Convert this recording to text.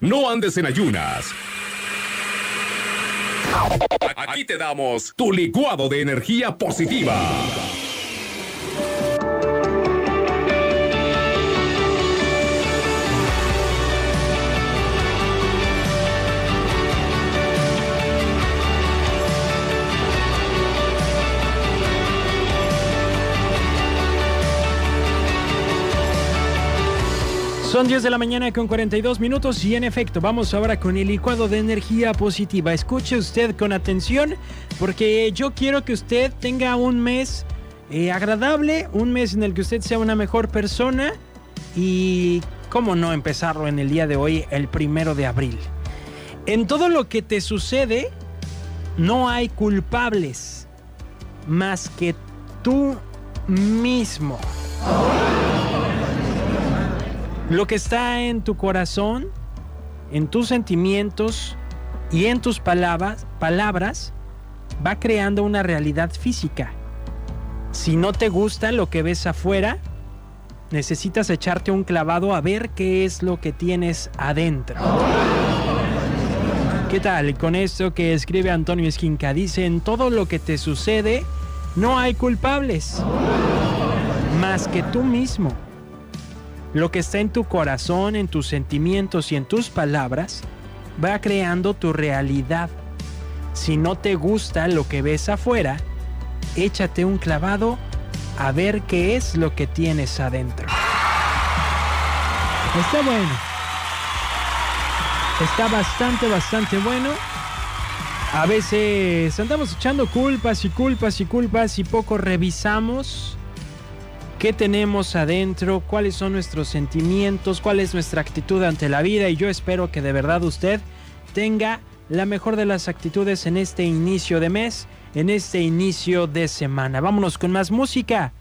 No andes en ayunas. Aquí te damos tu licuado de energía positiva. Son 10 de la mañana con 42 minutos y en efecto vamos ahora con el licuado de energía positiva. Escuche usted con atención porque yo quiero que usted tenga un mes eh, agradable, un mes en el que usted sea una mejor persona y cómo no empezarlo en el día de hoy, el primero de abril. En todo lo que te sucede no hay culpables más que tú mismo. Lo que está en tu corazón, en tus sentimientos y en tus palabras, palabras va creando una realidad física. Si no te gusta lo que ves afuera, necesitas echarte un clavado a ver qué es lo que tienes adentro. ¿Qué tal? Con esto que escribe Antonio Esquinca, dice, en todo lo que te sucede, no hay culpables, más que tú mismo. Lo que está en tu corazón, en tus sentimientos y en tus palabras va creando tu realidad. Si no te gusta lo que ves afuera, échate un clavado a ver qué es lo que tienes adentro. Está bueno. Está bastante, bastante bueno. A veces andamos echando culpas y culpas y culpas y poco revisamos qué tenemos adentro, cuáles son nuestros sentimientos, cuál es nuestra actitud ante la vida y yo espero que de verdad usted tenga la mejor de las actitudes en este inicio de mes, en este inicio de semana. Vámonos con más música.